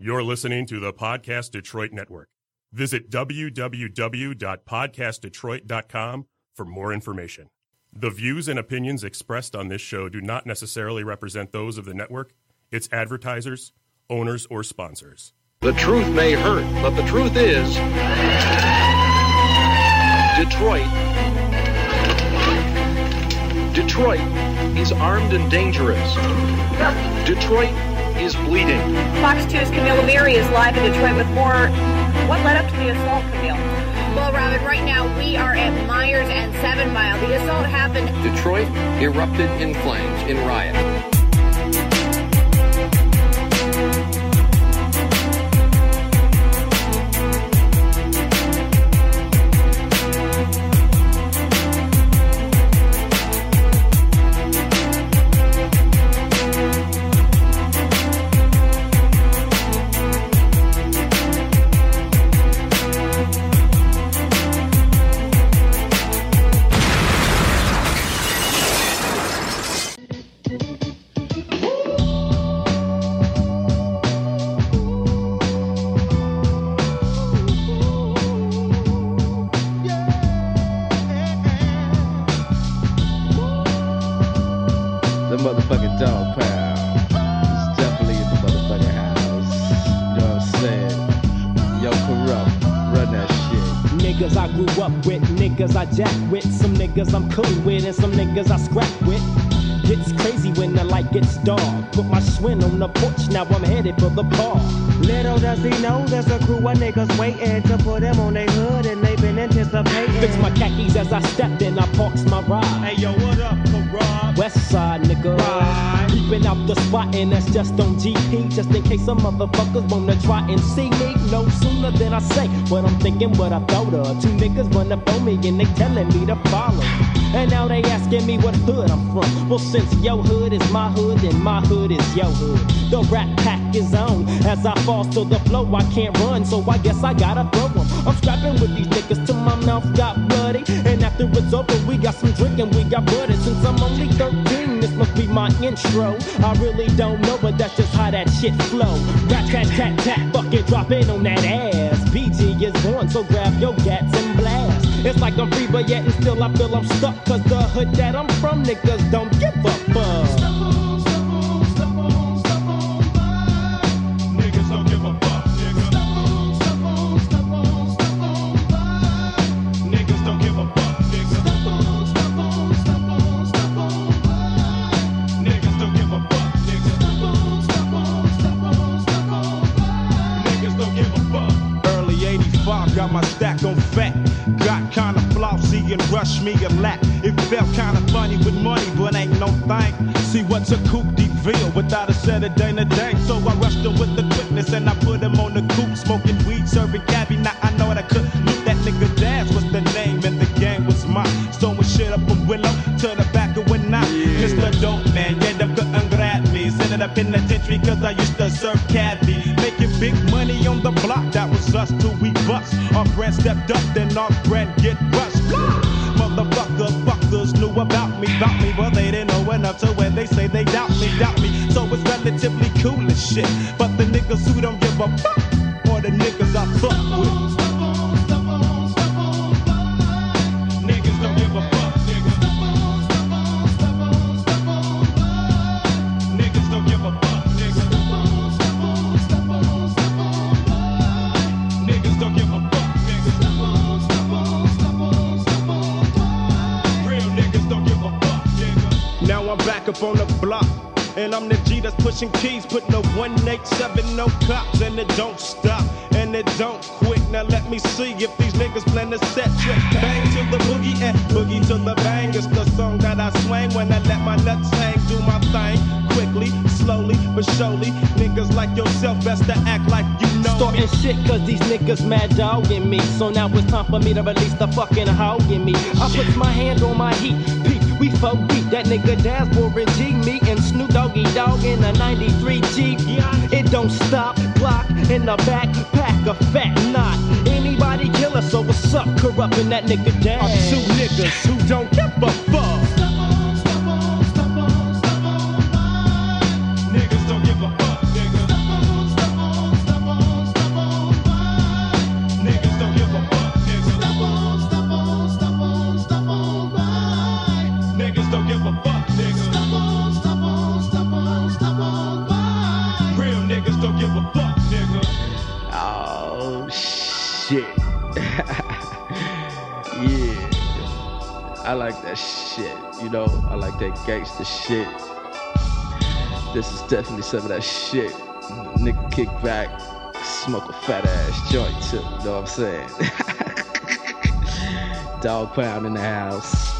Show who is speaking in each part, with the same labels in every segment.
Speaker 1: You're listening to the Podcast Detroit Network. Visit www.podcastdetroit.com for more information. The views and opinions expressed on this show do not necessarily represent those of the network, its advertisers, owners, or sponsors.
Speaker 2: The truth may hurt, but the truth is Detroit. Detroit is armed and dangerous. Detroit is bleeding.
Speaker 3: Fox 2's Camille Leary is live in Detroit with more. What led up to the assault, Camille?
Speaker 4: Well, Robin, right now we are at Myers and Seven Mile. The assault happened.
Speaker 2: Detroit erupted in flames, in riot.
Speaker 5: Niggas I jack with, some niggas I'm cool with, and some niggas I scrap with. Gets crazy when the light gets dark. Put my swing on the porch, now I'm headed for the bar.
Speaker 6: Little does he know there's a crew of niggas waiting to put him on their hood and they've been anticipating.
Speaker 5: Fix my khakis as I step in, I parks my ride.
Speaker 6: Hey yo, what up,
Speaker 5: West side nigga.
Speaker 6: Right.
Speaker 5: Peeping out the spot, and that's just on GP. Just in case some motherfuckers wanna try and see me. No sooner than I say what I'm thinking, what I thought of. Two niggas run up on me, and they telling me to follow. And now they asking me what hood I'm from. Well, since your hood is my hood, then my hood is your hood. The rap pack is on. As I fall to the flow, I can't run, so I guess I gotta throw. I'm strapping with these niggas till my mouth got bloody. And after it's over, we got some drinking, we got buddy. Since I'm only 13, this must be my intro. I really don't know, but that's just how that shit flow. Rat tat tat tat, fuck it, drop in on that ass. PG is born, so grab your gats and blast. It's like I'm free, but yet and still I feel I'm stuck. Cause the hood that I'm from, niggas don't give a fuck.
Speaker 7: 85, got my stack on fat. Got kinda flossy and rushed me a lap. It felt kinda funny with money, but ain't no thing. See what's a coupe de ville without a set of day to day. So I rushed her with the quickness and I put him on the coupe, smoking weed, serving cabbie. Now I know that I could loot that nigga Daz was the name and the game was mine. Stowing shit up from Willow to the back of when I Mr. Dope Man, yeah, them couldn't grab me. Sent it up penitentiary cause I used to serve cabbie. Making big money on the block, that was us till we bust. Our friend stepped up, then our friend get rushed. Motherfuckers, fuckers knew about me, about me, but they didn't know enough to when they say they doubt me, doubt me. So it's relatively cool as shit. But the niggas who don't Pushing keys, putting a 187 no cops, and it don't stop, and it don't quit. Now let me see if these niggas plan to set trip. Bang to the boogie and boogie to the bang. It's the song that I swing when I let my nuts hang. Do my thing quickly, slowly, but surely. Niggas like yourself best to act like you know.
Speaker 5: Starting shit cause these niggas mad dogging me. So now it's time for me to release the fucking hog in me. I put my hand on my heat. Peep, we four deep. That nigga Daz and G. Me in a 93 Jeep. It don't stop. Glock in the back. Pack a fat knot. Anybody kill us, so what's up? Corrupting that nigga down.
Speaker 7: I'm two niggas who don't
Speaker 8: like that shit. You know, I like that gangster shit. This is definitely some of that shit. Nigga kick back, smoke a fat ass joint too. You know what I'm saying? Dog pound in the house.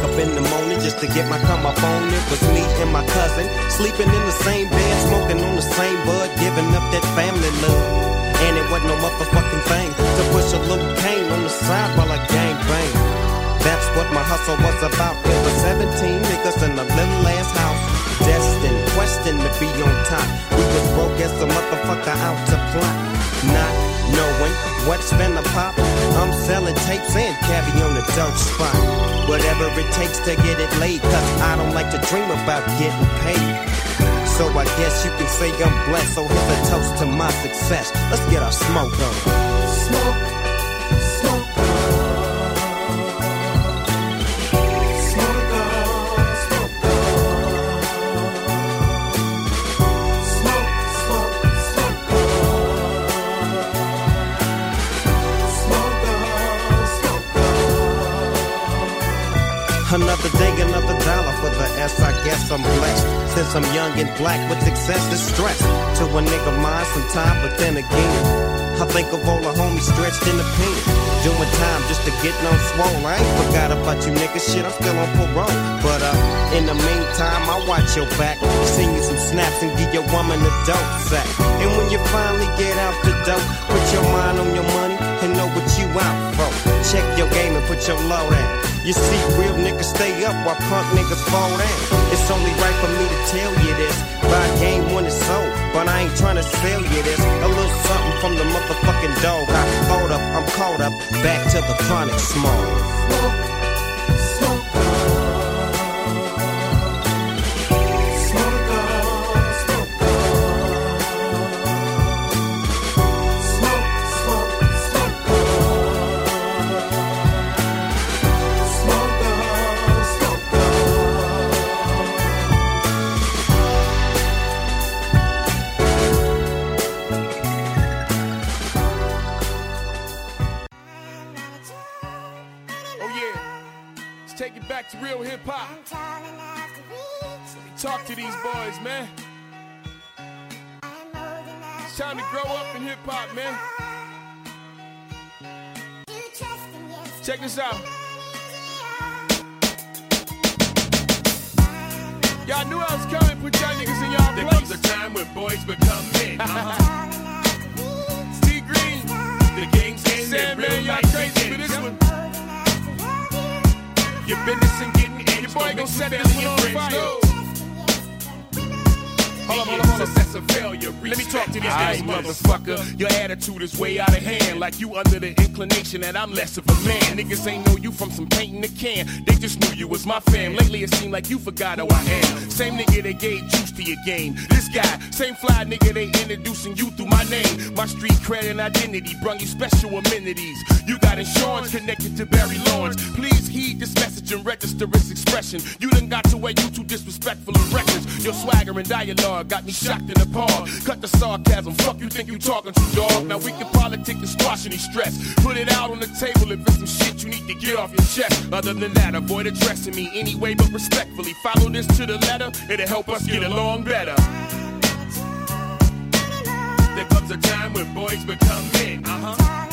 Speaker 9: Wake up in the morning just to get my come up on. It was me and my cousin, sleeping in the same bed, smoking on the same bud, giving up that family love. And it wasn't no motherfucking thing to push a little cane on the side while I gang bang. That's what my hustle was about. It was 17 niggas in a little ass house. Destined, questing to be on top. We was broke as a motherfucker out to plot. Not knowing what's finna pop. I'm selling tapes and cabbie on the dope spot. Whatever it takes to get it laid, cause I don't like to dream about getting paid. So I guess you can say I'm blessed. So here's a toast to my success. Let's get our smoke on. Another day, another dollar for the S. I guess I'm blessed. Since I'm young and black with excessive stress. To a nigga mind some time, but then again, I think of all the homies stretched in the pen. Doing time just to get no swole. I ain't forgot about you niggas. Shit, I'm still on parole. But uh, in the meantime, I watch your back. Send you some snaps and give your woman a dope sack. And when you finally get out the dope, put your mind on your money and know what you out for. Check your game and put your load down. You see, real niggas stay up while punk niggas fall down. It's only right for me to tell you this. Buy game when it's sold, but I ain't trying to sell you this. A little something from the motherfucking dog. I thought up, I'm caught up. Back to the chronic small.
Speaker 10: To these boys, man. It's time to grow up in hip hop, man. Check this out. Y'all knew I was coming, put y'all niggas in y'all place.
Speaker 11: There comes a time when boys become men. Uh-huh.
Speaker 10: T Green,
Speaker 11: the game's in,
Speaker 10: Sam,
Speaker 11: and real
Speaker 10: man, y'all crazy for this one.
Speaker 11: Your business and getting in.
Speaker 10: Your boy gonna set this one on fire. Hold.
Speaker 11: Success failure.
Speaker 10: Let me talk to these
Speaker 11: Respect.
Speaker 10: guys, motherfucker. Your attitude is way out of hand. Like you under the inclination that I'm less of a man. Niggas ain't know you from some paint in the can. They just knew you was my fam. Lately it seemed like you forgot who I am. Same nigga that gave juice to your game. This guy, same fly nigga they introducing you through my name. My street cred and identity brung you special amenities. You got insurance connected to Barry Lawrence. Please heed this message and register its expression. You done got to where you too disrespectful of records. Your swagger and dialogue got me shocked and it apart. Cut the sarcasm, fuck you think you talking to, dog. Now we can politic and squash any stress. Put it out on the table if it's some shit you need to get off your chest. Other than that, avoid addressing me anyway, but respectfully. Follow this to the letter, it'll help us get along better. There comes a time when boys become men. Uh huh.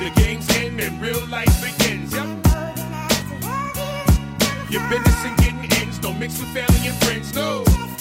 Speaker 10: The game's end and real life begins. Yep. Your business getting mix with family and friends. No.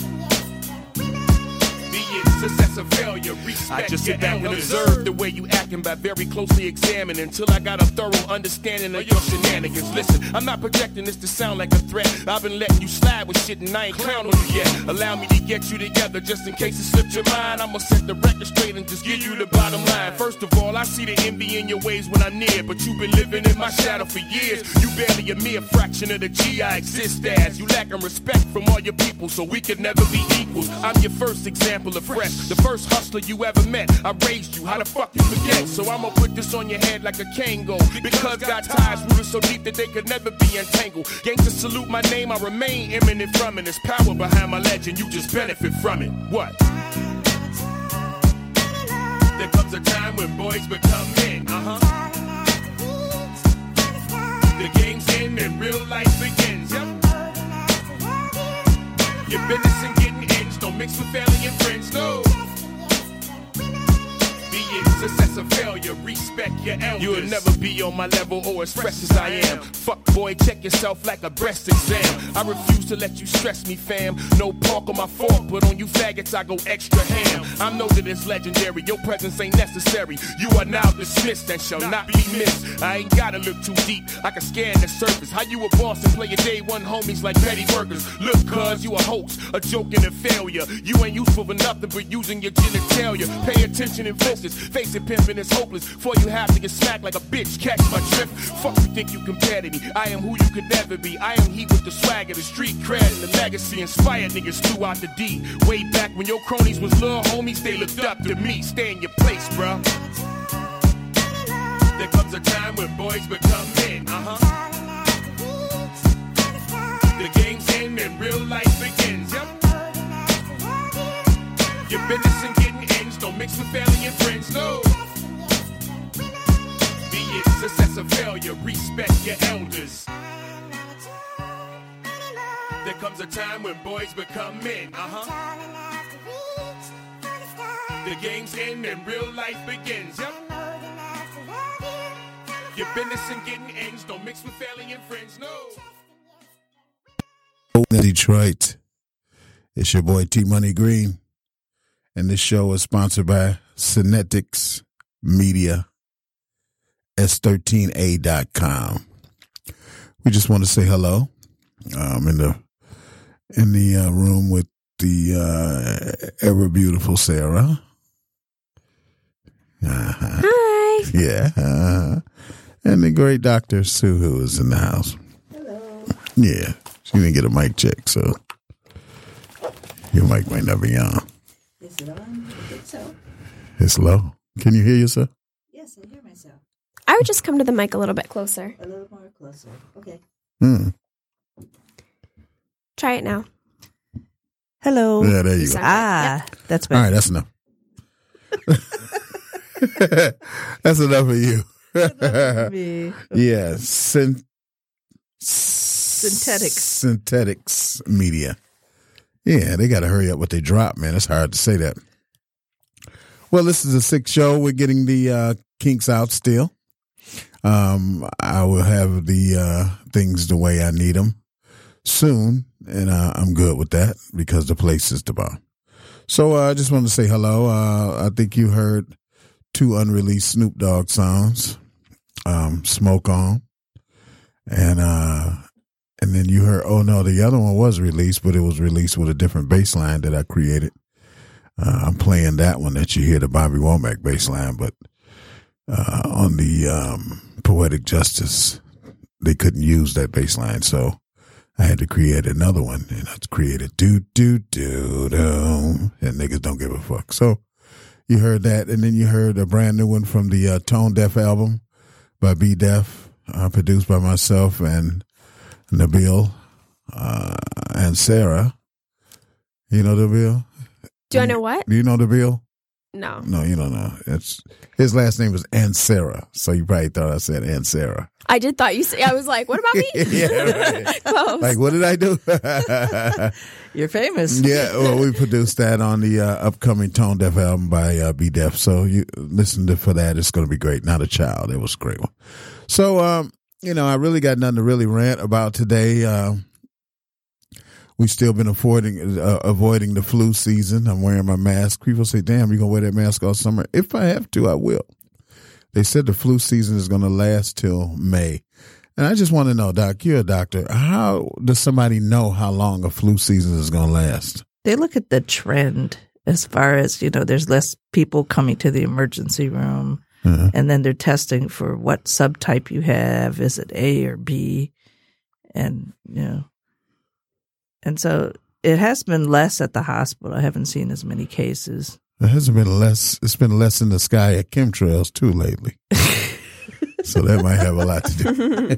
Speaker 10: Success or failure, respect I just sit back and observe the way you acting by very closely examining until I got a thorough understanding of your shenanigans. Listen, I'm not projecting this to sound like a threat. I've been letting you slide with shit and I ain't clown on you yet. Allow me to get you together just in case it slipped your mind. I'ma set the record straight and just give you the bottom line. First of all, I see the envy in your ways when I'm near, but you've been living in my shadow for years. You barely a mere fraction of the G I exist as. You lacking respect from all your people, so we could never be equals. I'm your first example of fresh, the first hustler you ever met. I raised you, how the fuck you forget? So I'ma put this on your head like a Kangol. Because got ties rooted so deep that they could never be entangled. Gangsters salute my name, I remain eminent from it. There's power behind my legend, you just benefit from it. What? There comes a time when boys become men. Uh huh. The game's end and real life begins. Yep. Your business mix with family and friends. No. It success or failure, respect your elders. You'll never be on my level or as fresh as I am. Fuck boy, check yourself like a breast exam. I refuse to let you stress me, fam. No pork on my fork, but on you faggots I go extra ham. I know that it's legendary, your presence ain't necessary. You are now dismissed and shall not be missed. I ain't gotta look too deep, I can scan the surface. How you a boss and play your day one homies like petty workers? Look, cuz you a hoax, a joke and a failure. You ain't useful for nothing but using your genitalia. Pay attention and focus. Face it, pimping is hopeless. For you have to get smacked like a bitch, catch my drift. Fuck you think you compare to me. I am who you could never be. I am he with the swagger, the street cred, and the legacy. Inspired niggas throughout the D. Way back when your cronies was little homies, they looked up to me. Stay in your place, bruh. There comes a time when boys become men. Uh huh. The game's end and real life begins. Yep. Your business and getting don't mix with family and friends. No. Be it success or failure, respect your elders. There comes a time when boys become men. Uh huh. The game's end and real life begins. Yep. Your business and getting ends don't mix with family and friends. No.
Speaker 12: Detroit. It's your boy T Money Green. And this show is sponsored by Synetics Media, S13A.com. We just want to say hello. Um, in the in the uh, room with the uh, ever beautiful Sarah. Uh-huh.
Speaker 13: Hi.
Speaker 12: Yeah. uh-huh. And the great Dr. Sue, who is in the house. Hello. Yeah. She didn't get a mic check, so your mic might not be on.
Speaker 14: Is it on? I think so.
Speaker 12: It's low. Can you hear yourself?
Speaker 14: Yes, I hear myself.
Speaker 13: I would just come to the mic a little bit closer.
Speaker 14: A little more closer. Okay.
Speaker 12: Hmm.
Speaker 13: Try it now.
Speaker 14: Hello.
Speaker 12: Yeah, there you go.
Speaker 14: Ah, that's
Speaker 12: All
Speaker 14: better.
Speaker 12: right, that's enough. that's enough of you.
Speaker 14: me.
Speaker 12: yeah, syn-
Speaker 14: Synthetics.
Speaker 12: Synthetics media. Yeah, they got to hurry up what they drop, man. It's hard to say that. Well, this is a sick show. We're getting the uh, kinks out still. Um, I will have the uh, things the way I need them soon, and uh, I'm good with that because the place is the bomb. So uh, I just wanted to say hello. Uh, I think you heard two unreleased Snoop Dogg songs, um, "Smoke On," and uh, and then you heard. Oh no, the other one was released, but it was released with a different bass line that I created. Uh, I'm playing that one that you hear the Bobby Womack bass line, but uh, on the um, Poetic Justice, they couldn't use that bass line, so I had to create another one, and I created do do do do, and niggas don't give a fuck. So you heard that, and then you heard a brand new one from the uh, Tone Deaf album by B Def, uh, produced by myself and Nabil uh, and Sarah. You know the bill?
Speaker 13: Do I know what?
Speaker 12: Do you know the bill?
Speaker 13: No.
Speaker 12: No, you don't know. It's his last name was is Sarah, so you probably thought I said Ansara.
Speaker 13: I did thought you. Say, I was like, what about me?
Speaker 12: yeah, right.
Speaker 13: Close.
Speaker 12: Like, what did I do?
Speaker 14: You're famous.
Speaker 12: yeah, well, we produced that on the uh, upcoming Tone Deaf album by uh, B Def. So you listen to for that. It's going to be great. Not a child. It was a great one. So, um, you know, I really got nothing to really rant about today. Uh, we still been avoiding uh, avoiding the flu season. I'm wearing my mask. People say, "Damn, you gonna wear that mask all summer?" If I have to, I will. They said the flu season is to last till May. And I just want to know, Doc, you're a doctor. How does somebody know how long a flu season is to last?
Speaker 14: They look at the trend as far as, you know, there's less people coming to the emergency room.
Speaker 12: Uh-huh.
Speaker 14: And then they're testing for what subtype you have. Is it A or B? And, you know, and so it has been less at the hospital. I haven't seen as many cases.
Speaker 12: There hasn't been less. It's been less in the sky at chemtrails too lately. so that might have a lot to do.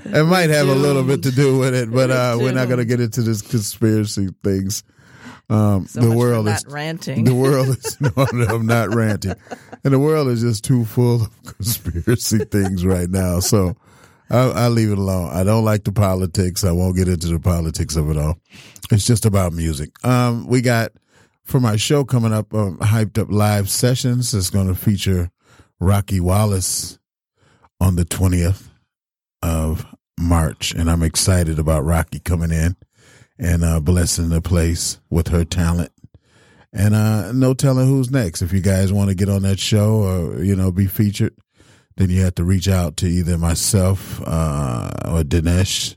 Speaker 12: it might have a little bit to do with it, but uh, we're not going to get into this conspiracy things. Um,
Speaker 14: So
Speaker 12: the world
Speaker 14: not
Speaker 12: is
Speaker 14: ranting.
Speaker 12: The world is no, no, I'm not ranting, and the world is just too full of conspiracy things right now. So I'll, I'll leave it alone. I don't like the politics. I won't get into the politics of it all. It's just about music. Um, we got for my show coming up, um, hyped up live sessions. It's going to feature Rocky Wallace on the twentieth of March, and I'm excited about Rocky coming in and uh, blessing the place with her talent. And uh, no telling who's next. If you guys want to get on that show or you know be featured, then you have to reach out to either myself uh, or Dinesh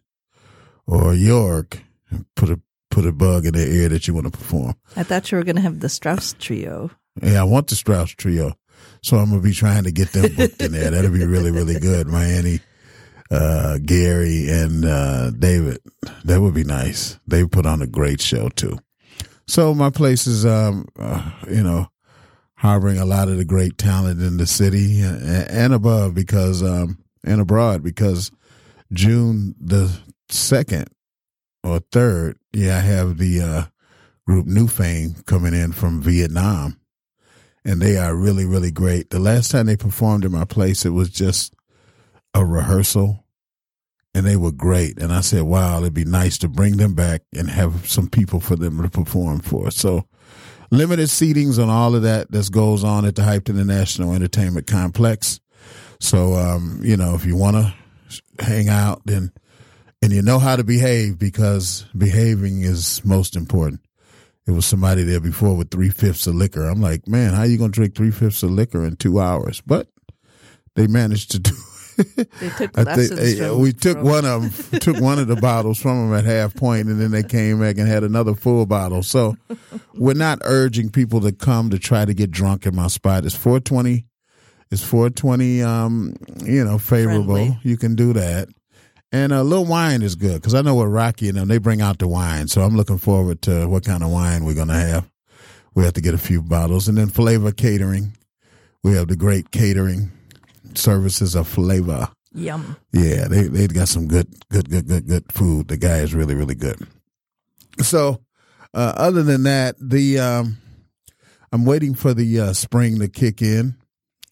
Speaker 12: or York. and Put a put a bug in their ear that you want to perform.
Speaker 14: I thought you were going to have the Strauss trio.
Speaker 12: Yeah, I want the Strauss trio, so I'm gonna be trying to get them booked in there. That'll be really really good. Miami, uh, Gary, and uh, David. That would be nice. They put on a great show too. So my place is, um, uh, you know, harboring a lot of the great talent in the city and, above because, um, and abroad because June the second or third, yeah, I have the uh, group New Fame coming in from Vietnam, and they are really really great. The last time they performed in my place, it was just a rehearsal, and they were great. And I said, wow, it'd be nice to bring them back and have some people for them to perform for. So limited seatings on all of that that goes on at the Hyped International Entertainment Complex. So um, you know, if you want to hang out, then and you know how to behave because behaving is most important. It was somebody there before with three fifths of liquor. I'm like, man, how you gonna drink three fifths of liquor in two hours? But they managed to do.
Speaker 14: They took lessons
Speaker 12: think we took one of them, took one of the bottles from them at half point, and then they came back and had another full bottle. So we're not urging people to come to try to get drunk in my spot. It's 420. It's 420. Um, you know, favorable.
Speaker 14: Friendly.
Speaker 12: You can do that. And a little wine is good because I know what Rocky and them they bring out the wine, so I'm looking forward to what kind of wine we're gonna have. We have to get a few bottles, and then Flavor Catering. We have the great catering services of Flavor.
Speaker 14: Yum.
Speaker 12: Yeah, they they got some good good good good good food. The guy is really really good. So, uh, other than that, the um, I'm waiting for the uh, spring to kick in.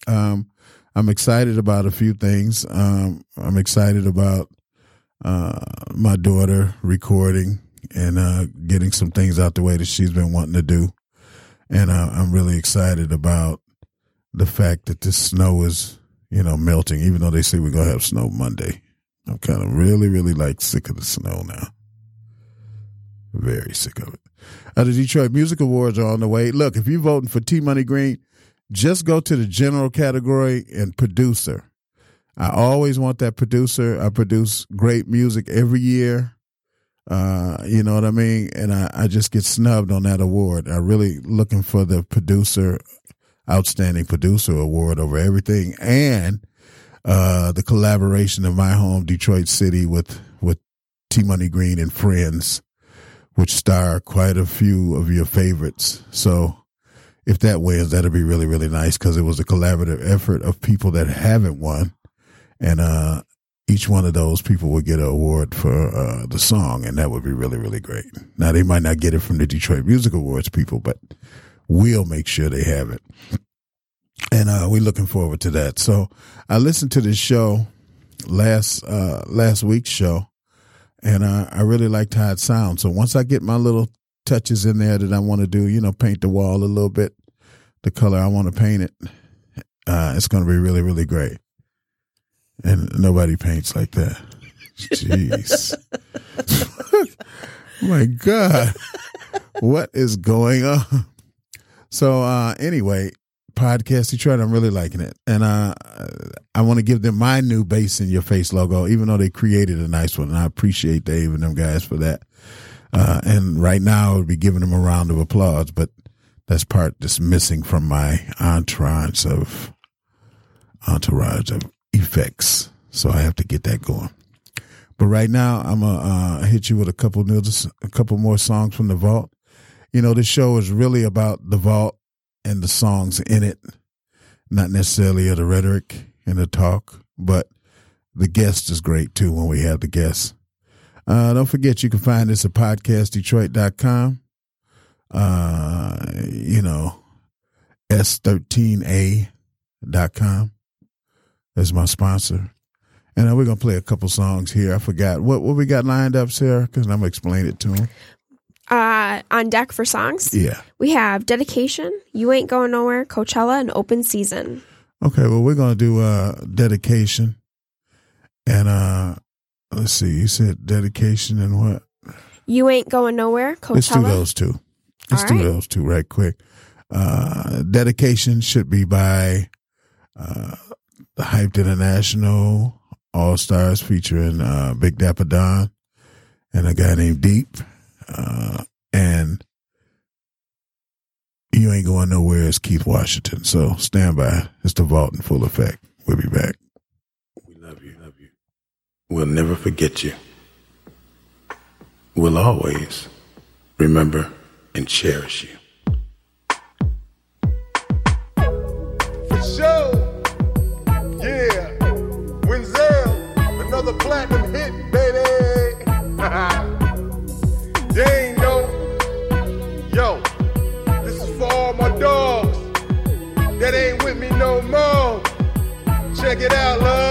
Speaker 12: Um, I'm excited about a few things. Um, I'm excited about uh, my daughter recording and uh, getting some things out the way that she's been wanting to do, and uh, I'm really excited about the fact that the snow is you know melting. Even though they say we're gonna have snow Monday, I'm kind of really really like sick of the snow now. Very sick of it. Uh, the Detroit Music Awards are on the way. Look, if you're voting for T Money Green, just go to the general category and producer. I always want that producer. I produce great music every year. Uh, you know what I mean? And I, I just get snubbed on that award. I'm really looking for the producer, outstanding producer award over everything. And uh, the collaboration of my home, Detroit City, with, with T Money Green and Friends, which star quite a few of your favorites. So if that wins, that'll be really, really nice because it was a collaborative effort of people that haven't won. And uh, each one of those people would get an award for uh, the song, and that would be really, really great. Now they might not get it from the Detroit Music Awards people, but we'll make sure they have it. And uh, we're looking forward to that. So I listened to this show last uh, last week's show, and uh, I really liked how it sounds. So once I get my little touches in there that I want to do, you know, paint the wall a little bit, the color I want to paint it, uh, it's going to be really, really great. And nobody paints like that. Jeez. My God. What is going on? So uh anyway, podcast Detroit, I'm really liking it. And uh I want to give them my new base in your face logo, even though they created a nice one. And I appreciate Dave and them guys for that. Uh and right now I would be giving them a round of applause, but that's part that's missing from my entourage of entourage of effects. So I have to get that going. But right now, I'm gonna uh, hit you with a couple new, a couple more songs from the vault. You know, this show is really about the vault and the songs in it, not necessarily the rhetoric and the talk, but the guest is great too when we have the guests. Uh, don't forget, you can find us at podcastdetroit.com. Uh, you know, s13a.com. That's my sponsor. And we're gonna play a couple songs here. I forgot what what we got lined up, Sarah, because I'm gonna explain it to him.
Speaker 13: Uh, on deck for songs,
Speaker 12: Yeah.
Speaker 13: we have Dedication, You Ain't Going Nowhere, Coachella, and Open Season.
Speaker 12: Okay. Well, we're gonna do uh dedication, and uh let's see. You said dedication and what?
Speaker 13: You Ain't Going Nowhere, Coachella.
Speaker 12: Let's do those two. Let's
Speaker 13: All
Speaker 12: do
Speaker 13: right.
Speaker 12: those two right quick. Uh dedication should be by uh the Hyped International All Stars featuring uh Big Dapper Don and a guy named Deep. Uh and you ain't going nowhere is Keith Washington. So stand by. It's the vault in full effect. We'll be back. We love you, love you. We'll never forget you. We'll always remember and cherish you.
Speaker 15: For sure. Yeah. Winzel, another platinum hit, baby. Dang, yo. Yo, this is for all my dogs that ain't with me no more. Check it out, love.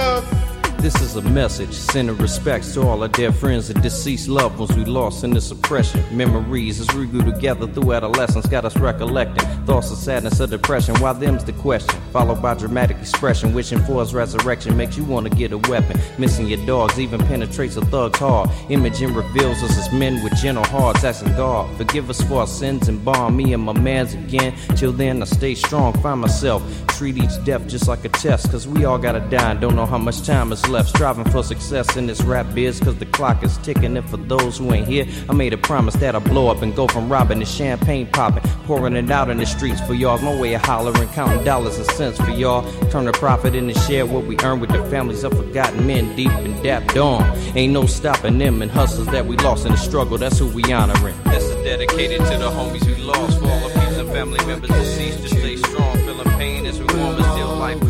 Speaker 16: This is a message sending respects to all our dear friends and deceased loved ones we lost in this oppression. Memories as we grew together through adolescence got us recollecting thoughts of sadness or depression. Why them's the question, followed by dramatic expression. Wishing for his resurrection makes you want to get a weapon. Missing your dogs even penetrates a thug's heart. Imaging reveals us as men with gentle hearts, asking God, forgive us for our sins and bond me and my mans again. Till then, I stay strong, find myself, treat each death just like a test. Cause we all gotta die and don't know how much time is left. Striving for success in this rap biz, cause the clock is ticking. And for those who ain't here, I made a promise that I'd blow up and go from robbing to champagne popping, pouring it out in the streets for y'all. No way of hollering, counting dollars and cents for y'all. Turn the profit into share what we earn with the families of forgotten men deep and dapped on. Ain't no stopping them and hustlers that we lost in the struggle. That's who we honoring. This is dedicated to the homies we lost, for all of you and family members deceased. To stay strong, feeling pain as we warm, but still life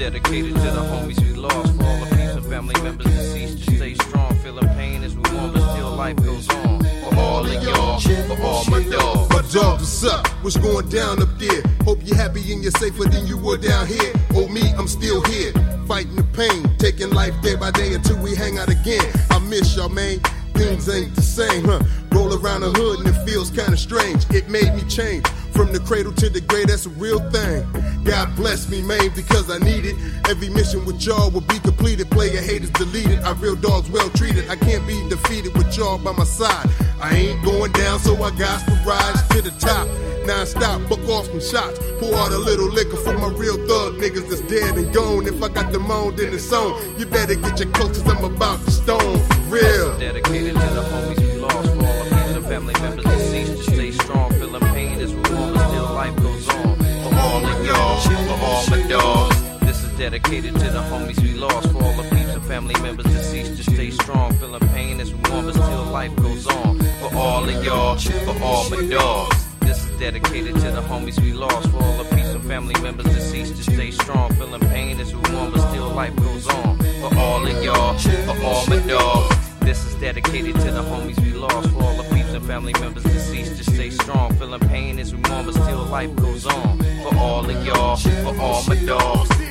Speaker 16: dedicated to the homies we lost, for all the you and family members deceased. To stay strong, feeling pain as we warm, but still life goes on. For all of y'all, for all my dogs.
Speaker 15: My dog, what's up? What's going down up there? Hope you're happy and you're safer than you were down here. Oh, me, I'm still here. Fighting the pain, taking life day by day until we hang out again. I miss y'all, man. Things ain't the same, huh? Roll around the hood and it feels kinda strange. It made me change. From the cradle to the grave, that's a real thing. God bless me, man, because I need it. Every mission with y'all will be completed. Player haters deleted. Our real dogs well treated. I can't be defeated with y'all by my side. I ain't going down, so I got to rise to the top. Non-stop, book off some shots. Pour out a little liquor for my real thug niggas that's dead and gone. If I got the moan, then it's on. You better get your coat, cause I'm about to stone. Real.
Speaker 16: Dedicated to the homies dedicated to the homies we lost, for all the peeps and family members deceased. To stay strong, feeling pain as we warm, but still life goes on. For all of y'all, for all my dogs. This is dedicated to the homies we lost, for all the peace and family members deceased to stay strong. Feeling pain is warm, but still life goes on. For all of y'all, for all my dogs. This is dedicated to the homies we lost. For all the peeps and family members deceased to stay strong. Feeling pain is warm, but still life goes on. For all of y'all, for all my dogs.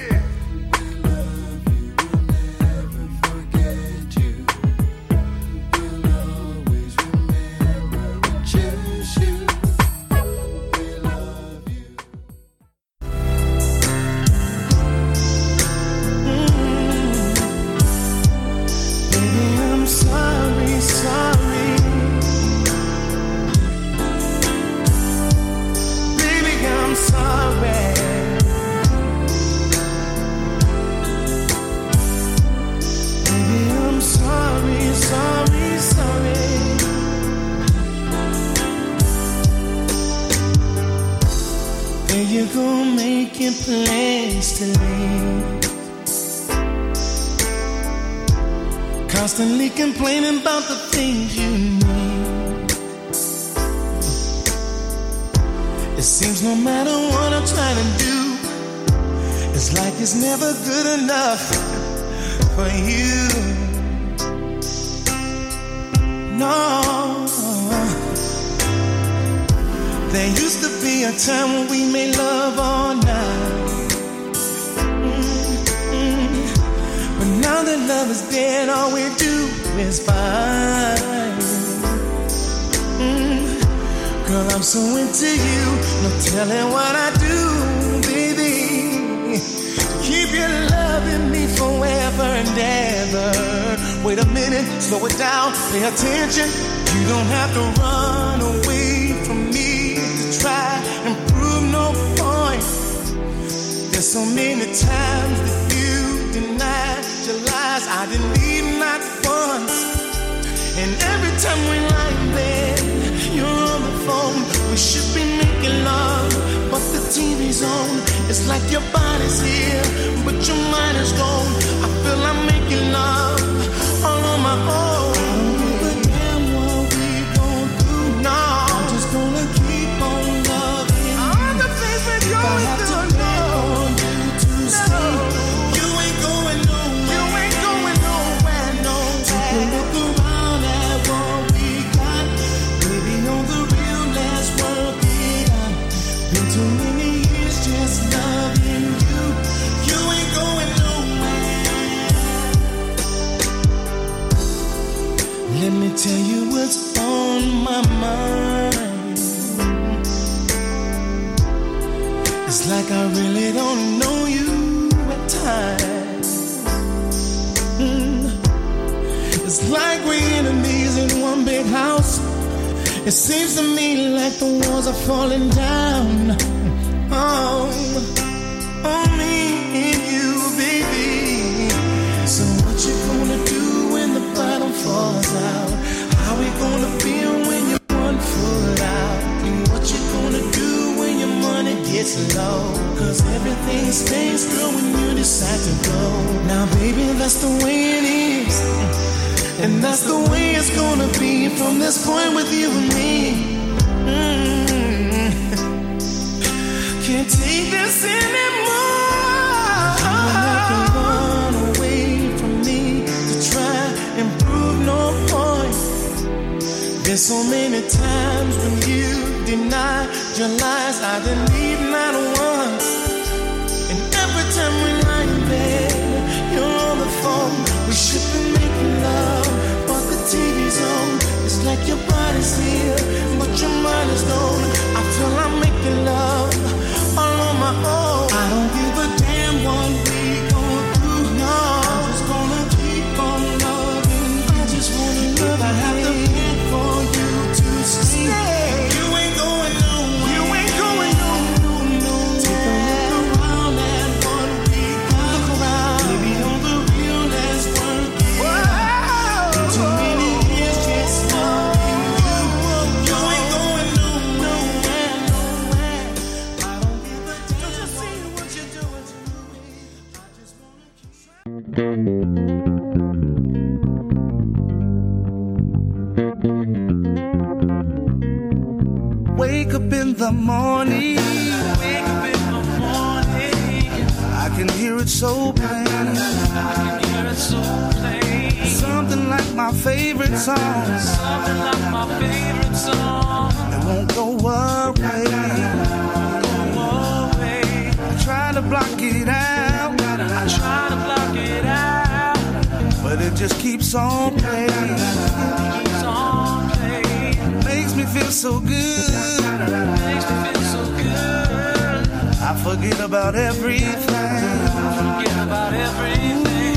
Speaker 17: It's like your body's here, but your mind is gone. It seems to me like the walls are falling down. Oh, on me and you, baby. So what you gonna do when the bottom falls out? How we gonna feel when you're one foot out? And what you gonna do when your money gets low? Cause everything stays good when you decide to go. Now, baby, that's the way it is. And that's the way it's gonna be from this point with you and me. Mm. Can't take this anymore. Can run away from me to try and prove no point. There's so many times when you deny your lies, I believe your body's here, but your mind is gone. I feel I'm making love the morning. Wake up in the morning. I can hear it
Speaker 18: so plain. Something like my favorite song. It won't go away. I try to block it out. I try to block it out. But it just keeps on playing. Keeps on playing. Makes me feel so good. I forget about everything. I forget about everything.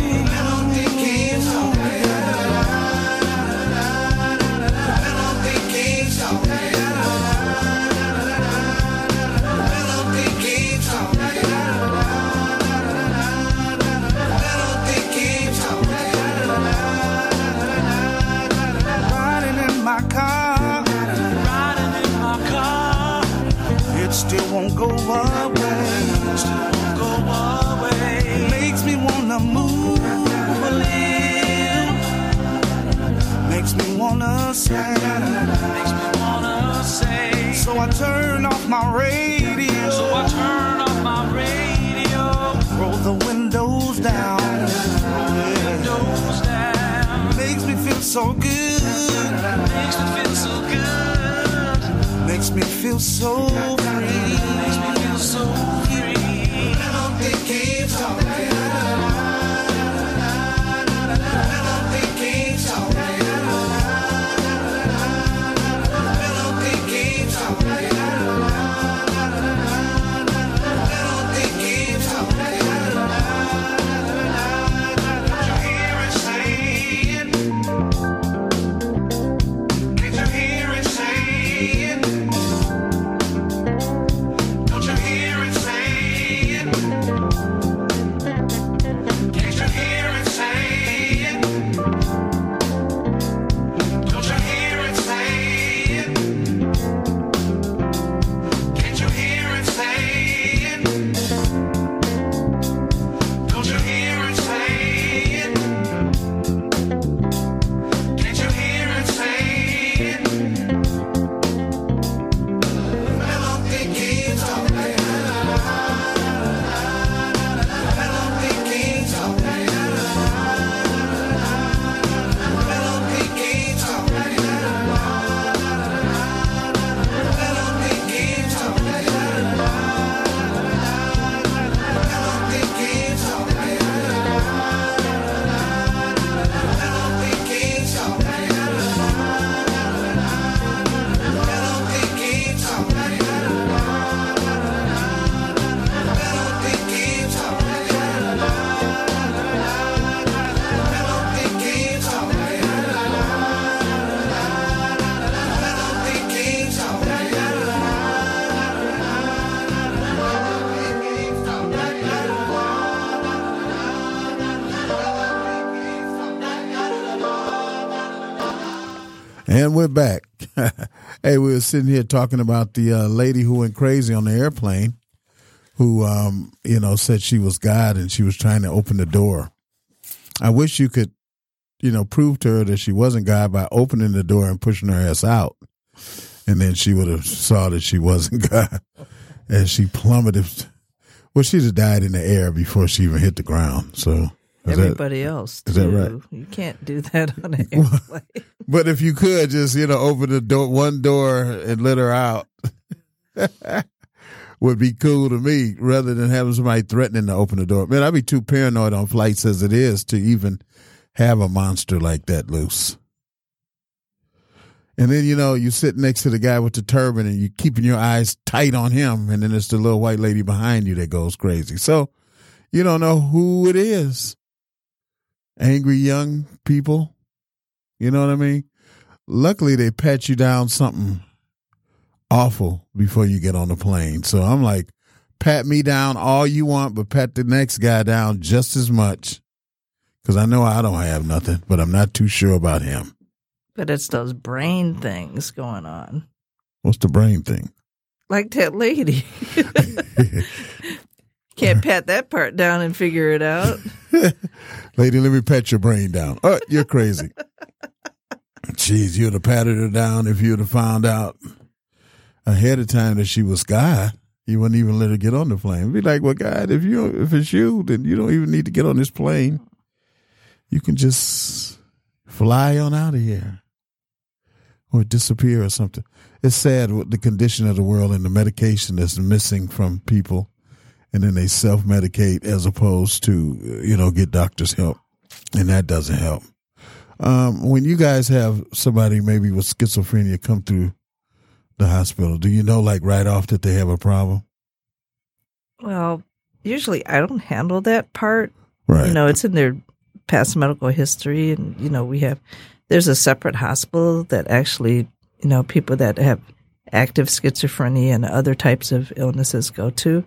Speaker 12: Sitting here talking about the uh, lady who went crazy on the airplane, who, um, you know, said she was God and she was trying to open the door. I wish you could, you know, prove to her that she wasn't God by opening the door and pushing her ass out, and then she would have saw that she wasn't God, and she plummeted. Well, she'd have died in the air before she even hit the ground. So is that-
Speaker 14: Everybody else,
Speaker 12: is that right?
Speaker 14: You can't do that on an airplane.
Speaker 12: But if you could just, you know, open the door, one door and let her out, would be cool to me rather than having somebody threatening to open the door. Man, I'd be too paranoid on flights as it is to even have a monster like that loose. And then, you know, you sit next to the guy with the turban and you're keeping your eyes tight on him. And then it's the little white lady behind you that goes crazy. So you don't know who it is. Angry young people. You know what I mean? Luckily, they pat you down something awful before you get on the plane. So I'm like, pat me down all you want, but pat the next guy down just as much. Because I know I don't have nothing, but I'm not too sure about him.
Speaker 14: But it's those brain things going on.
Speaker 12: What's the brain thing?
Speaker 14: Like that lady. Can't pat that part down and figure it out.
Speaker 12: Lady, let me pat your brain down. Oh, you're crazy. Jeez, you'd have patted her down if you'd have found out ahead of time that she was God. You wouldn't even let her get on the plane. Be like, well, God, if you if it's you, then you don't even need to get on this plane. You can just fly on out of here or disappear or something. It's sad what the condition of the world and the medication that's missing from people, and then they self medicate as opposed to you know get doctors help, and that doesn't help. Um, when you guys have somebody maybe with schizophrenia come through the hospital, do you know like right off that they have a problem?
Speaker 14: Well, usually I don't handle that part.
Speaker 12: Right.
Speaker 14: You know, it's in their past medical history, and you know we have. There's a separate hospital that actually, you know, people that have active schizophrenia and other types of illnesses go to.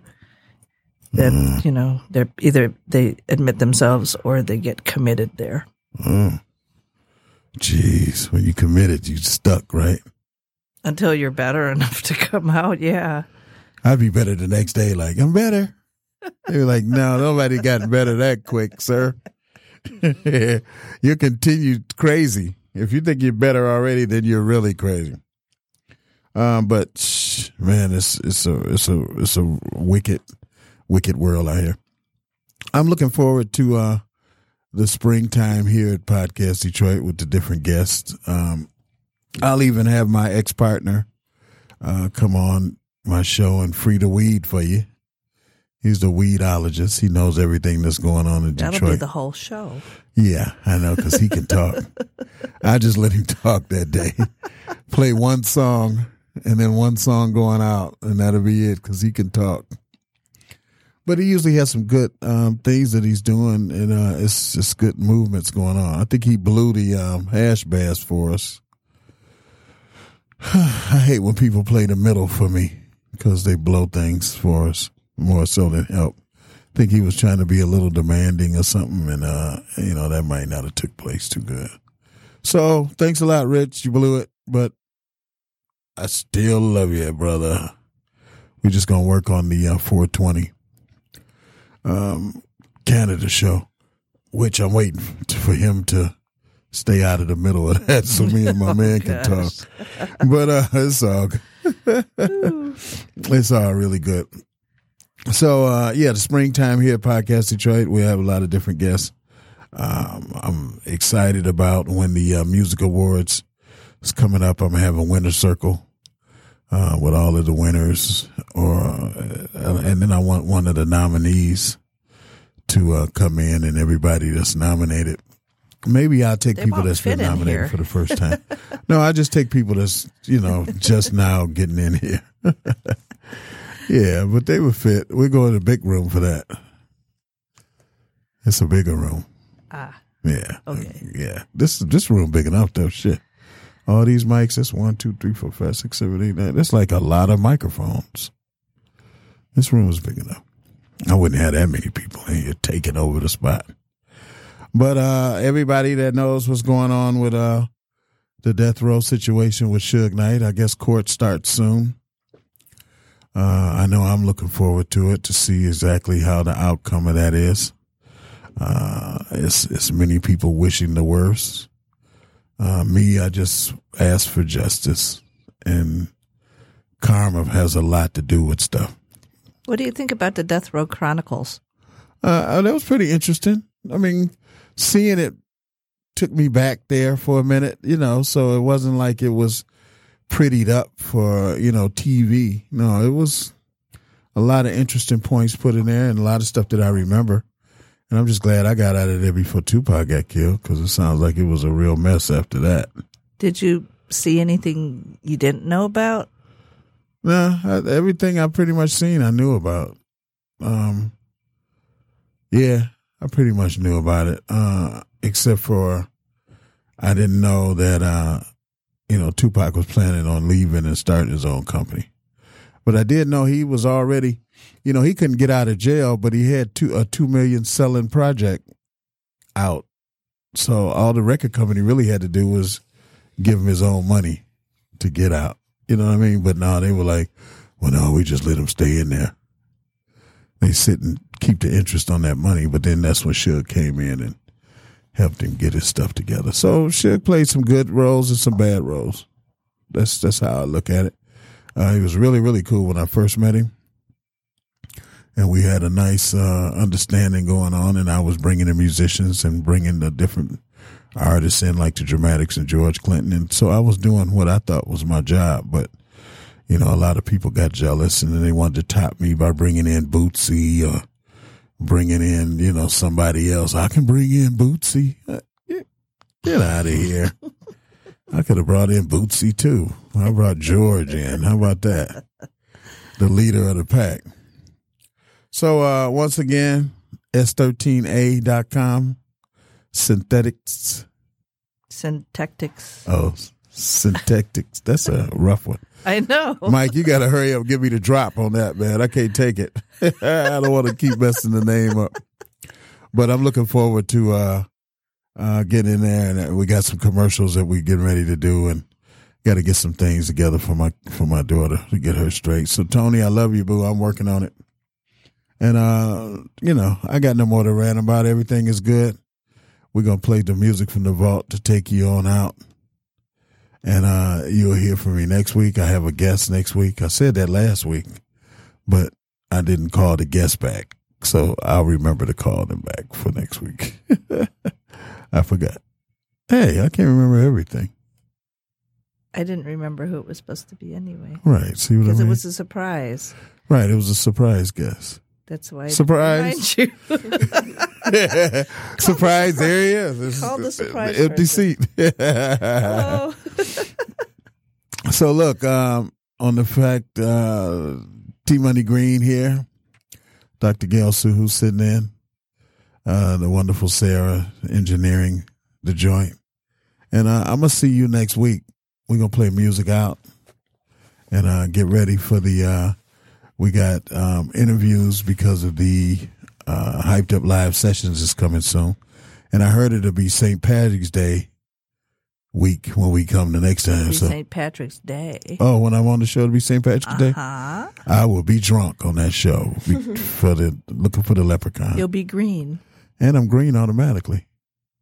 Speaker 14: That
Speaker 12: Mm.
Speaker 14: you know, they're either they admit themselves or they get committed there.
Speaker 12: Oh. Jeez, when you committed, you stuck, right?
Speaker 14: Until you're better enough to come out, yeah.
Speaker 12: I'd be better the next day, like, I'm better. They were like, no, nobody got better that quick, sir. you continue crazy. If you think you're better already, then you're really crazy. Um, but man, it's it's a it's a it's a wicked, wicked world out here. I'm looking forward to uh the springtime here at Podcast Detroit with the different guests. Um, I'll even have my ex partner uh, come on my show and free the weed for you. He's the weedologist. He knows everything that's going on in
Speaker 14: That'll
Speaker 12: Detroit.
Speaker 14: be the whole show.
Speaker 12: Yeah, I know because he can talk. I just let him talk that day. Play one song and then one song going out, and that'll be it because he can talk. But he usually has some good um, things that he's doing, and uh, it's just good movements going on. I think he blew the um, Hash Bash for us. I hate when people play the middle for me because they blow things for us more so than help. I think he was trying to be a little demanding or something, and uh, you know that might not have took place too good. So thanks a lot, Rich. You blew it, but I still love you, brother. We're just gonna work on the uh, 420 um, Canada show, which I'm waiting for him to stay out of the middle of that, so me and my man can talk. But uh, it's all it's all really good. So uh, yeah, the springtime here at Podcast Detroit, we have a lot of different guests. Um, I'm excited about when the uh, music awards is coming up. I'm a winner circle uh, with all of the winners, or uh, and then I want one of the nominees to uh, come in, and everybody that's nominated. Maybe I'll take
Speaker 14: They
Speaker 12: people that's been nominated for the first time. no, I just take people that's you know just now getting in here. yeah, but they would fit. We're going to the big room for that. It's a bigger room.
Speaker 14: Ah.
Speaker 12: Yeah.
Speaker 14: Okay.
Speaker 12: Yeah. This this room big enough though. Shit. All these mics. That's one, two, three, four, five, six, seven, eight, nine. That's like a lot of microphones. This room is big enough. I wouldn't have that many people in here taking over the spot. But uh everybody that knows what's going on with uh the death row situation with Suge Knight, I guess court starts soon. Uh, I know I'm looking forward to it to see exactly how the outcome of that is. Uh, it's, it's many people wishing the worst. Uh, me, I just ask for justice, and karma has a lot to do with stuff.
Speaker 14: What do you think about the Death Row Chronicles?
Speaker 12: Uh, that was pretty interesting. I mean, seeing it took me back there for a minute, you know, so it wasn't like it was prettied up for, you know, TV. No, it was a lot of interesting points put in there and a lot of stuff that I remember. And I'm just glad I got out of there before Tupac got killed because it sounds like it was a real mess after that.
Speaker 14: Did you see anything you didn't know about?
Speaker 12: Nah, everything I pretty much seen, I knew about. Um, yeah, I pretty much knew about it, uh, except for I didn't know that, uh, you know, Tupac was planning on leaving and starting his own company. But I did know he was already, you know, he couldn't get out of jail, but he had two, a two million selling project out. So all the record company really had to do was give him his own money to get out. You know what I mean? But no, they were like, well, no, we just let him stay in there. They sit and keep the interest on that money, but then that's when Suge came in and helped him get his stuff together. So Suge played some good roles and some bad roles. That's that's how I look at it. Uh, he was really really cool when I first met him. And we had a nice uh, understanding going on. And I was bringing the musicians and bringing the different artists in, like the Dramatics and George Clinton. And so I was doing what I thought was my job, but you know, a lot of people got jealous and then they wanted to top me by bringing in Bootsy or bringing in, you know, somebody else. I can bring in Bootsy. Uh, Get, get out of here. I could have brought in Bootsy too. I brought George in. How about that? The leader of the pack. So, uh, once again, S13A.com, synthetics.
Speaker 14: Syntactics.
Speaker 12: Oh, syntactics. That's a rough one.
Speaker 14: I know.
Speaker 12: Mike, you got to hurry up. Give me the drop on that, man. I can't take it. I don't want to keep messing the name up. But I'm looking forward to uh, uh, getting in there, and uh, we got some commercials that we're getting ready to do, and got to get some things together for my for my daughter to get her straight. So Tony, I love you, boo. I'm working on it, and uh, you know, I got no more to rant about. Everything is good. We're gonna play the music from the vault to take you on out. And uh, you'll hear from me next week. I have a guest next week. I said that last week, but I didn't call the guest back. So I'll remember to call them back for next week. I forgot. Hey, I can't remember everything.
Speaker 14: I didn't remember who it was supposed to be anyway.
Speaker 12: Right. See what I mean?
Speaker 14: Because it was a surprise.
Speaker 12: right. It was a surprise guest.
Speaker 14: That's why
Speaker 12: Surprise.
Speaker 14: you.
Speaker 12: surprise. There he is. This is
Speaker 14: Call the surprise
Speaker 12: Empty seat. So look, um, on the fact, uh, T Money Green here, Dr. Gail Sue, who's sitting in, uh, the wonderful Sarah engineering the joint. And uh, I'm to see you next week. We're going to play music out and uh, get ready for the, uh, we got um, interviews because of the uh, Hyped Up Live sessions is coming soon. And I heard it'll be St. Patrick's Day week when we come the next time. So,
Speaker 14: St. Patrick's Day.
Speaker 12: oh, when I'm on the show, it'll be St. Patrick's Day.
Speaker 14: Uh-huh.
Speaker 12: I will be drunk on that show for the looking for the leprechaun,
Speaker 14: You'll be green.
Speaker 12: and I'm green automatically.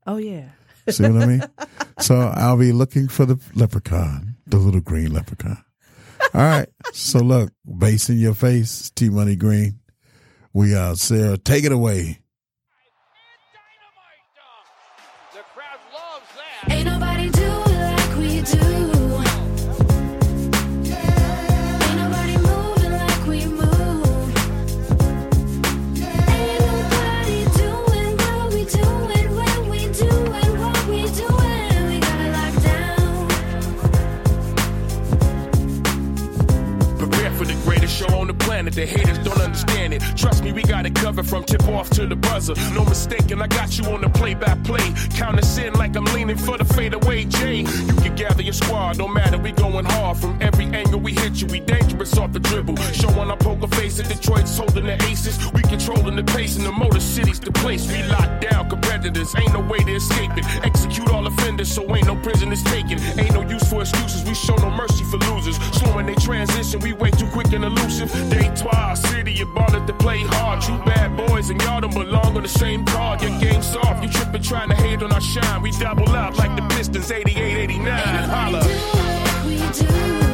Speaker 14: Oh yeah.
Speaker 12: See what I mean? so I'll be looking for the leprechaun, the little green leprechaun. All right. So look, bass in your face, T Money Green. We are Sarah. Take it away.
Speaker 10: Buzzer. No mistaking, I got you on the play by play. Count us in like I'm leaning for the fadeaway J. You can gather your squad, no matter, we going hard. From every angle we hit you, we dangerous off the dribble. Showing our poker face at Detroit's holding the aces. We controlling the pace in the motor city's the place. We lock down competitors, ain't no way to escape it. Execute all offenders, so ain't no prisoners taken. Ain't no use for excuses, we show no mercy for losers. Slowing they transition, we way too quick and elusive. Day twice, city, you ballin' to play hard. True bad and y'all don't belong on the same card. Your game soft, you trippin' trying to hate on our shine. We double up like the Pistons, 88, 89. Holla.
Speaker 19: We do.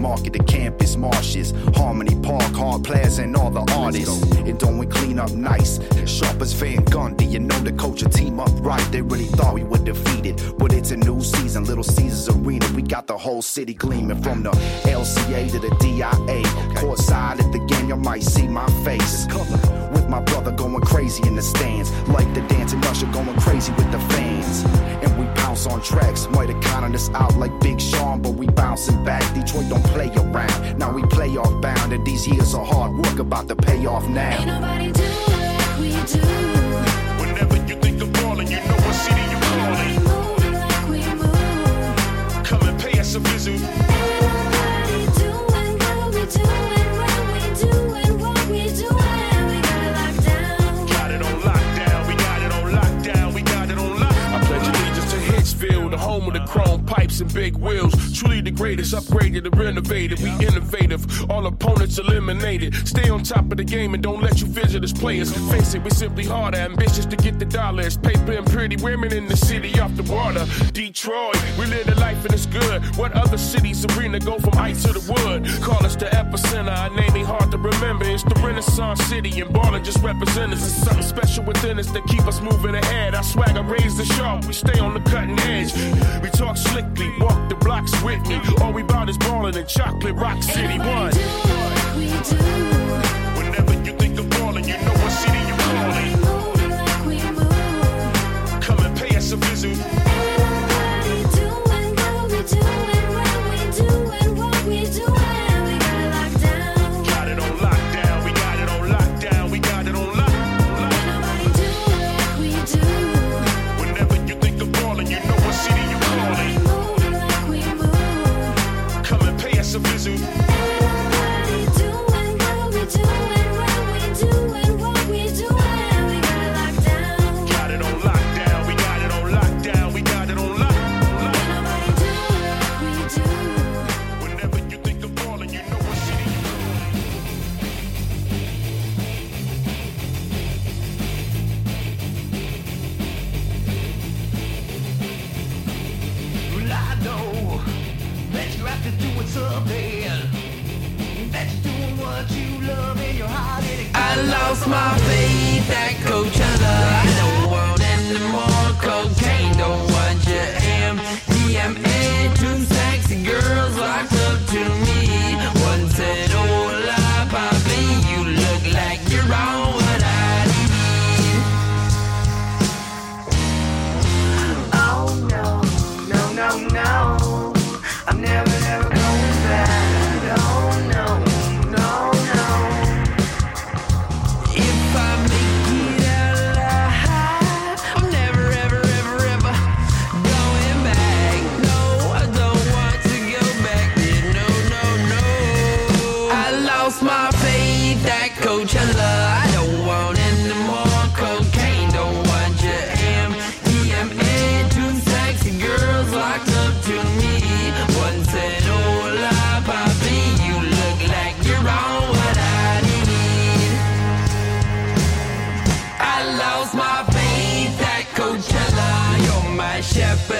Speaker 20: Market the Campus Martius, Harmony Park, Hart Plaza, and all the artists. It don't we clean up nice. Sharp as Van Gundy, you know the coach culture team up right. They really thought we were defeated, but it's a new season. Little Caesars Arena, we got the whole city gleaming from the LCA to the DIA. Courtside at the game, you might see my face. With my brother going crazy in the stands, like the dancing usher going crazy with the fans. And we pounce on tracks, might have counted us out like Big Sean, but we bouncing back. Detroit don't play around. Now we play off bound, and these years of hard work about to pay off
Speaker 19: Ain't
Speaker 20: now.
Speaker 19: nobody do like we do.
Speaker 10: Whenever you think of ballin', you know what city you callin'.
Speaker 19: Moving like we move.
Speaker 10: Come and pay us a visit. And big wheels. Truly the greatest, upgraded and renovated. We innovative, all opponents eliminated. Stay on top of the game and don't let you visit us players. Face it, we simply harder, ambitious to get the dollars. Paper and pretty women in the city off the water. Detroit, we live the life and it's good. What other cities arena go from ice to the wood? Call us the epicenter, our name ain't hard to remember. It's the Renaissance city and ballin' just represent us. There's something special within us that keep us moving ahead. Our swagger raise the sharp, we stay on the cutting edge. We talk slickly, walk the blocks with me. All we bout is ballin' in chocolate rock city one. We do. Whenever you think of ballin', you know what city you're callin'. Come and pay us a visit.
Speaker 21: Shepherd,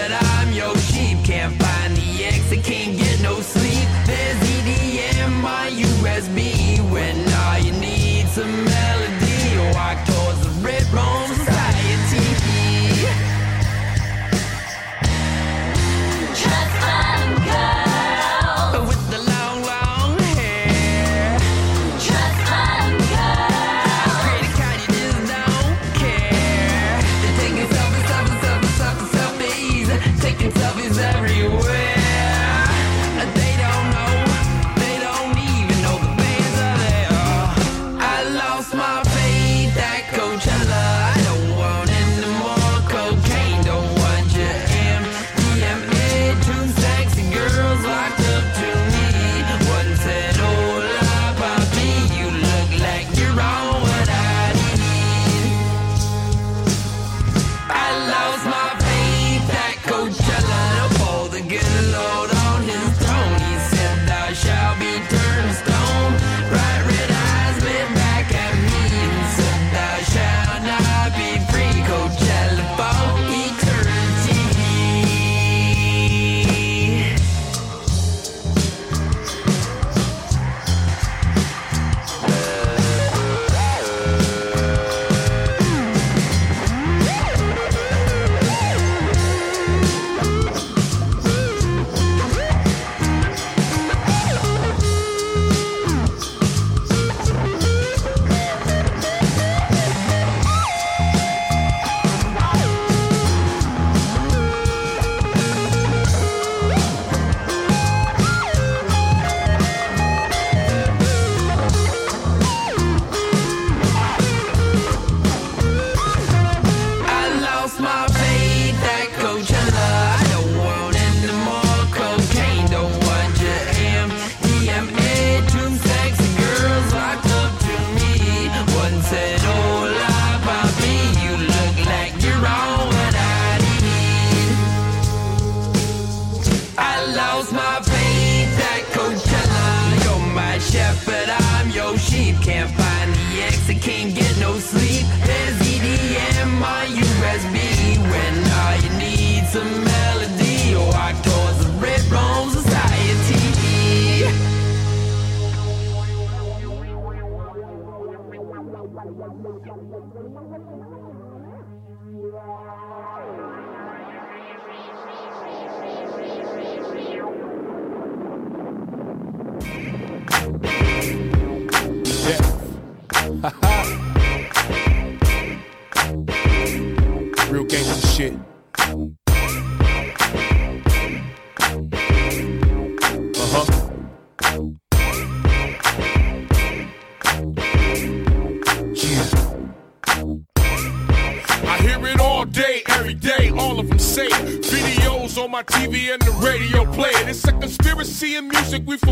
Speaker 1: music, we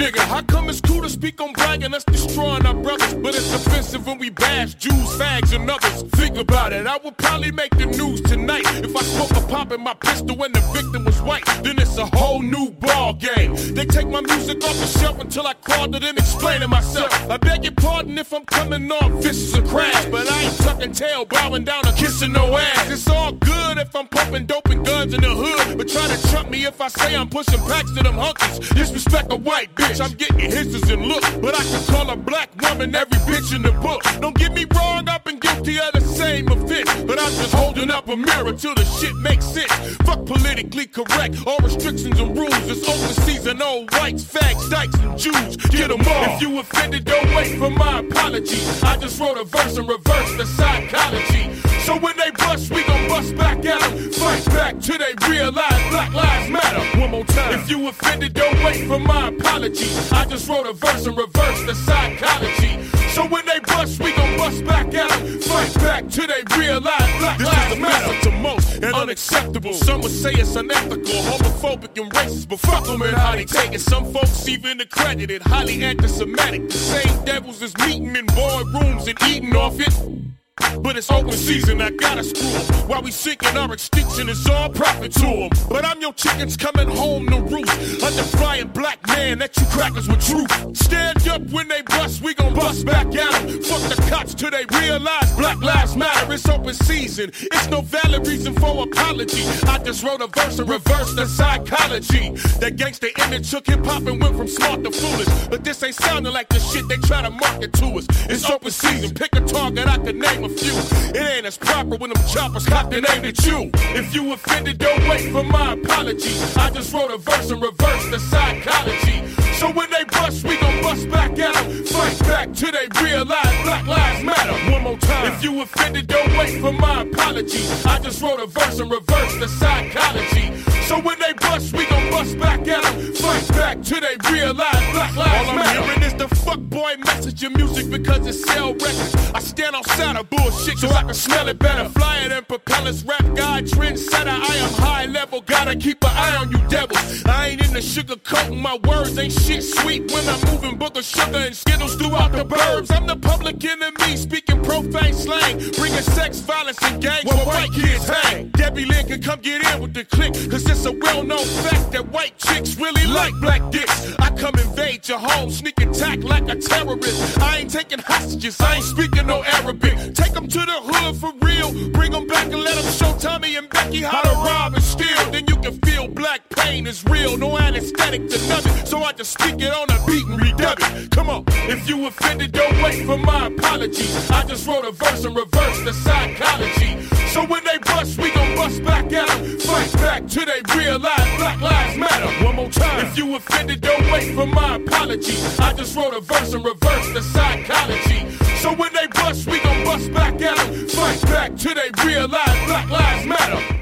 Speaker 1: nigga. How come it's cool to speak on bragging, us destroying our brothers? But it's offensive when we bash Jews, fags, and others. Think about it, I would probably make the news tonight if I spoke pop popping my pistol when the victim was white. Then it's a whole new ball game. They take my music off the shelf until I crawled it and explaining myself. I beg your pardon if I'm coming off vicious or crash, but I ain't tucking tail, bowing down or kissing no ass. It's all good if I'm pumping dope and guns in the hood, but try to trump me if I say I'm pushing packs to them hunkies. Disrespect a white bitch, I'm getting hisses and looks, but I can call a black woman every bitch in the book. Don't get me wrong, I've been guilty of the same offense, but I'm just holding up a mirror till the shit makes sense. Fuck politically correct, all restrictions and rules. It's open season, old whites, fags, dykes, and Jews. Get them all. If you offended, don't wait for my apology. I just wrote a verse and reverse the psychology. So when they bust, we gon' bust back at them. Fight back till they realize Black Lives Matter. One more time. If you offended, don't wait for my apology. I just wrote a verse and reverse the psychology. So when they bust, we gon' bust back at them. Fight back till they realize Black
Speaker 10: This
Speaker 1: Lives
Speaker 10: is the
Speaker 1: Matter.
Speaker 10: to most and unacceptable. Some would say it's unethical, homophobic, and racist, but fuck them and how they take it. Some folks even accredited, highly anti-Semitic. The same devils is meeting in boardrooms and eating off it. But it's open season, I gotta screw 'em. While we seeking our extinction, it's all profit to 'em. But I'm your chickens coming home to roost. Undefying black man, that you crackers with truth. Stand up when they bust, we gon' bust back at 'em. Fuck the cops till they realize Black Lives Matter. It's open season, it's no valid reason for apology. I just wrote a verse and reversed the psychology. That gangsta image took hip hop and went from smart to foolish. But this ain't sounding like the shit they try to market to us. It's open season, pick a target, I can name a few. It ain't as proper when them choppers cock the name at you. If you offended, don't wait for my apology. I just wrote a verse and reversed the psychology. So when they bust, we gon' bust back at them. Fight back till they realize Black Lives Matter. One more time. If you offended, don't wait for my apology. I just wrote a verse and reversed the psychology. So when they bust, we gon' bust back at them. Fight back till they realize Black Lives Matter. All I'm Matter. hearing is the fuck boy message in music because it sell records. I stand outside of bullshit so I can smell it better. Flyer than propellers, rap guy, trendsetter. I am high level, gotta keep an eye on you devils. I ain't in the sugar coating, my words ain't shit sweet when I'm moving book of sugar and skittles throughout the burbs. I'm the public enemy, speaking profane slang, bringing sex, violence, and gangs where white kids hang. Debbie Lynn can come get in with the click, cause it's a well known fact that white chicks really like black dicks. I come invade your home, sneak attack like a terrorist. I ain't taking hostages, I ain't speaking no Arabic. Take them to the hood for real, bring them back and let them show Tommy and Becky how to rob and steal. Then you can feel black pain is real, no anesthetic to nothing. So I just speak it on a beat and redub it. Come on, if you offended, don't wait for my apology. I just wrote a verse and reversed the psychology. So when they bust, we gon' bust back at them. Fight back till they realize Black Lives Matter. One more time. If you offended, don't wait for my apology. I just wrote a verse and reversed the psychology. So when they bust, we gon' bust back at them. Fight back till they realize Black Lives Matter.